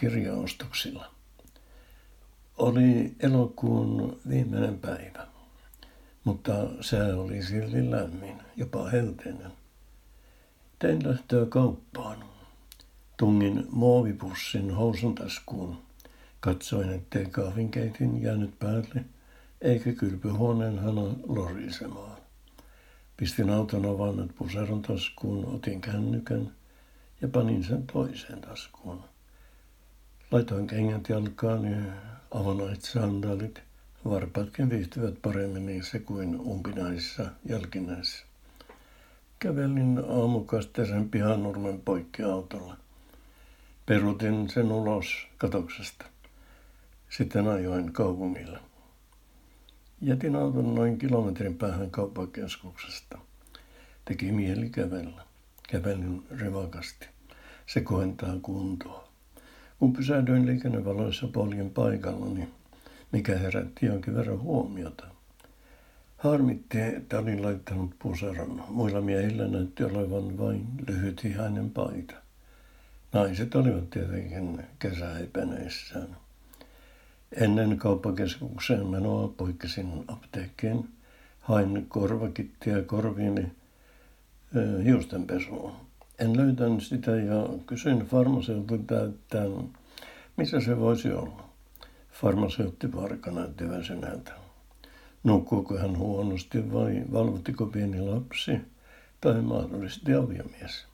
kirjaostoksilla. Oli elokuun viimeinen päivä, mutta sää oli silti lämmin, jopa helteinen. Tein lähtöä kauppaan. Tungin muovipussin housun taskuun. Katsoin, ettei kahvinkeitin jäänyt päälle, eikä kylpyhuoneen hana lorisemaan. Pistin auton avaimet puseron taskuun, otin kännykän ja panin sen toiseen taskuun. Laitoin kengät jalkaan ja avonait sandaalit. Varpaatkin viihtyvät paremmin niissä kuin umpinaisissa jalkinäissä. Kävelin aamukasteisen pihanurmen poikki autolla. Perutin sen ulos katoksesta. Sitten ajoin kaupungille. Jätin auton noin kilometrin päähän kauppakeskuksesta. Teki mieli kävellä. Kävelin rivakasti. Se kohentaa kuntoa. Kun pysähdyin liikennevaloissa poljen paikallani, mikä herätti jonkin verran huomiota. Harmitti, että olin laittanut puseron. Muilla miehillä näytti olevan vain lyhytihainen paita. Naiset olivat tietenkin kesäheipäneissään. Ennen kauppakeskukseen menoa poikkesin apteekkiin. Hain korvakittia korviini hiustenpesuun. En löytänyt sitä ja kysyin farmaseutilta, että missä se voisi olla. Farmaseutti Varka näytti väsynältä. Nukkuuko hän huonosti vai valvottiko pieni lapsi tai mahdollisesti aviomies?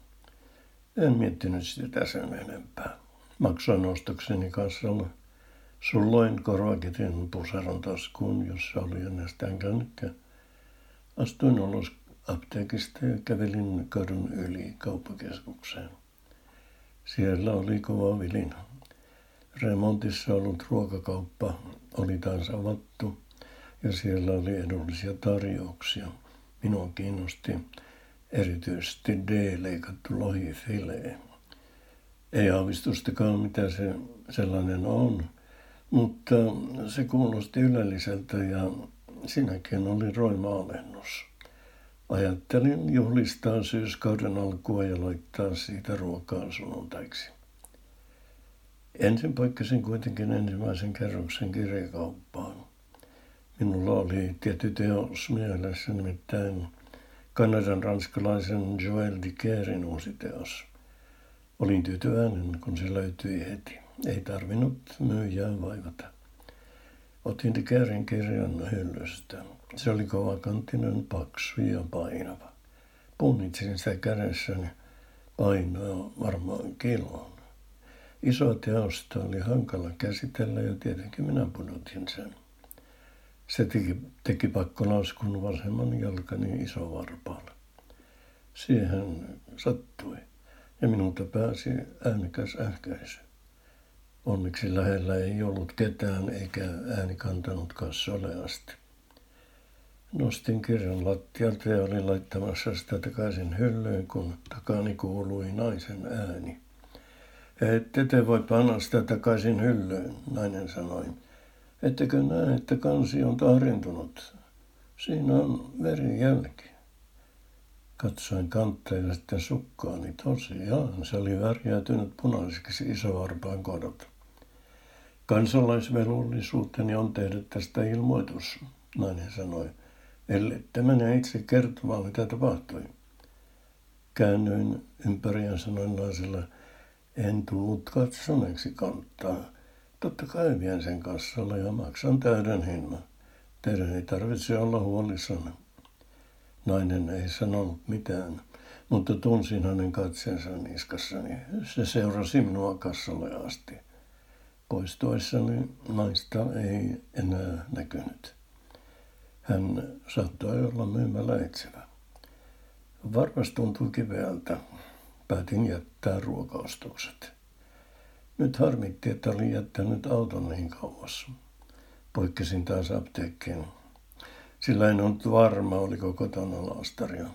En miettinyt sitä sen enempää. Maksoin ostokseni kassalla. Sulloin korvaketin puseron taskuun, jossa oli ennestään kännykkä. Astuin ulos apteekista ja kävelin kadun yli kauppakeskukseen. Siellä oli kova vilina. Remontissa ollut ruokakauppa oli taas avattu ja siellä oli edullisia tarjouksia. Minua kiinnosti erityisesti D-leikattu lohifilee. Ei aavistustakaan, mitä se sellainen on, mutta se kuulosti ylelliseltä ja sinäkin oli roima alennus. Ajattelin juhlistaa syyskauden alkua ja laittaa siitä ruokaa sunnuntaiksi. Ensin poikkesin kuitenkin ensimmäisen kerroksen kirjakauppaan. Minulla oli tietty teos mielessä, nimittäin Kanadan ranskalaisen Joel Dicerin uusi teos. Olin tyytyväinen, kun se löytyi heti. Ei tarvinnut myyjää vaivata. Otin Dicerin kirjan hyllystä. Se oli kovakantinen, paksu ja painava. Punnitsin sitä kädessäni. Painoa varmaan kilon. Iso teosta oli hankala käsitellä ja tietenkin minä pudotin sen. Se teki, teki pakkolaskun vasemman jalkani isovarpaalla. Siihen sattui ja minulta pääsi äänekäs ähkäisy. Onneksi lähellä ei ollut ketään eikä ääni kantanut kassolle asti. Nostin kirjan lattialta ja olin laittamassa sitä takaisin hyllyyn, kun takani kuului naisen ääni. Ette te voi panna sitä takaisin hyllyyn, nainen sanoi. Ettekö näe, että kansi on tahrintunut? Siinä on verijälki. Katsoin kantta ja sitten sukkaani. Tosiaan, se oli värjäytynyt punaiseksi isovarpaan kodot. Kansalaisvelvollisuuteni on tehdä tästä ilmoitus, nainen sanoi. Ellette mene itse kertomaan, mitä tapahtui. Käännyin ympäri ja sanoin naiselle, en tullut katsoneeksi kantaa. Totta kai vien sen kassalle ja maksan täyden hinnan. Teidän ei tarvitse olla huolissanne. Nainen ei sanonut mitään, mutta tunsin hänen katseensa niskassani. Se seurasi minua kassalle asti. Poistuessani naista ei enää näkynyt. Hän saattoi olla myymällä etsivä. Varmasti tuntui kiveältä. Päätin jättää ruokaostokset. Nyt harmitti, että olin jättänyt auton niin kauas. Poikkesin taas apteekkiin. Sillä en ollut varma, oliko kotona laastaria.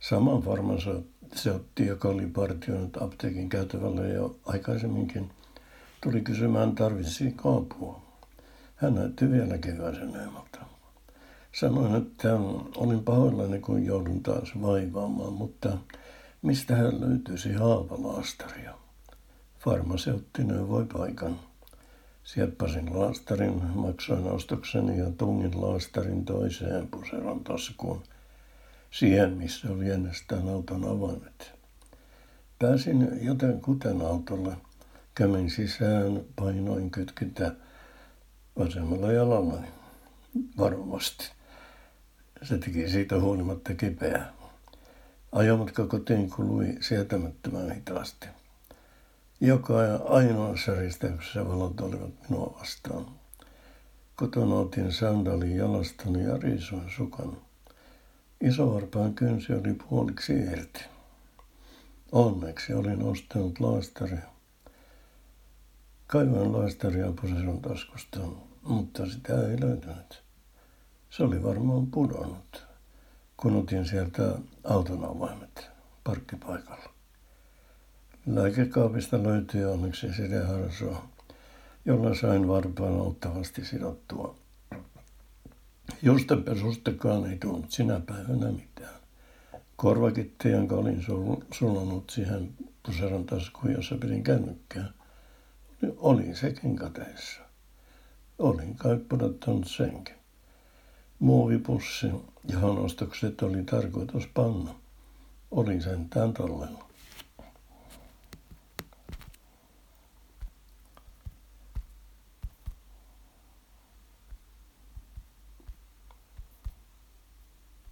Saman varman se otti, joka oli partioinut apteekin käytävällä jo aikaisemminkin, tuli kysymään, tarvitsi apua. Hän näytti vielä keväiseneemalta. Sanoin, että olin pahoillani, kun joudun taas vaivaamaan, mutta mistä hän löytyisi haavalaastaria? Farmaseutti neuvoi paikan. Sieppasin laastarin, maksoin ostokseni ja tungin laastarin toiseen puseron taskuun. Siihen, missä oli ennestään auton avaimet. Pääsin joten kuten autolle. Kämin sisään, painoin kytkintä vasemmalla jalallani. Varovasti. Se teki siitä huolimatta kipeää. Ajomatka kotiin kului sietämättömän hitaasti. Joka ainoassa risteyksessä valot olivat minua vastaan. Kotona otin sandalin jalastani ja riisuin sukan. Isovarpaan kynsi oli puoliksi irti. Onneksi olin ostanut laastaria. Kaivoin laastaria puseron taskusta, mutta sitä ei löytynyt. Se oli varmaan pudonnut, kun otin sieltä auton avaimet parkkipaikalla. Lääkekaapista löytyi onneksi sideharsoa, jolla sain varpaan auttavasti sidottua. Justenpesustakaan ei tullut sinä päivänä mitään. Korvakitti, jonka olin sulunut siihen puseron taskuun, jossa pidin kännykkää, oli sekin kateissa. Olin kai pudottanut senkin. Muovipussi, johon ostokset oli tarkoitus panna, oli sentään tallella.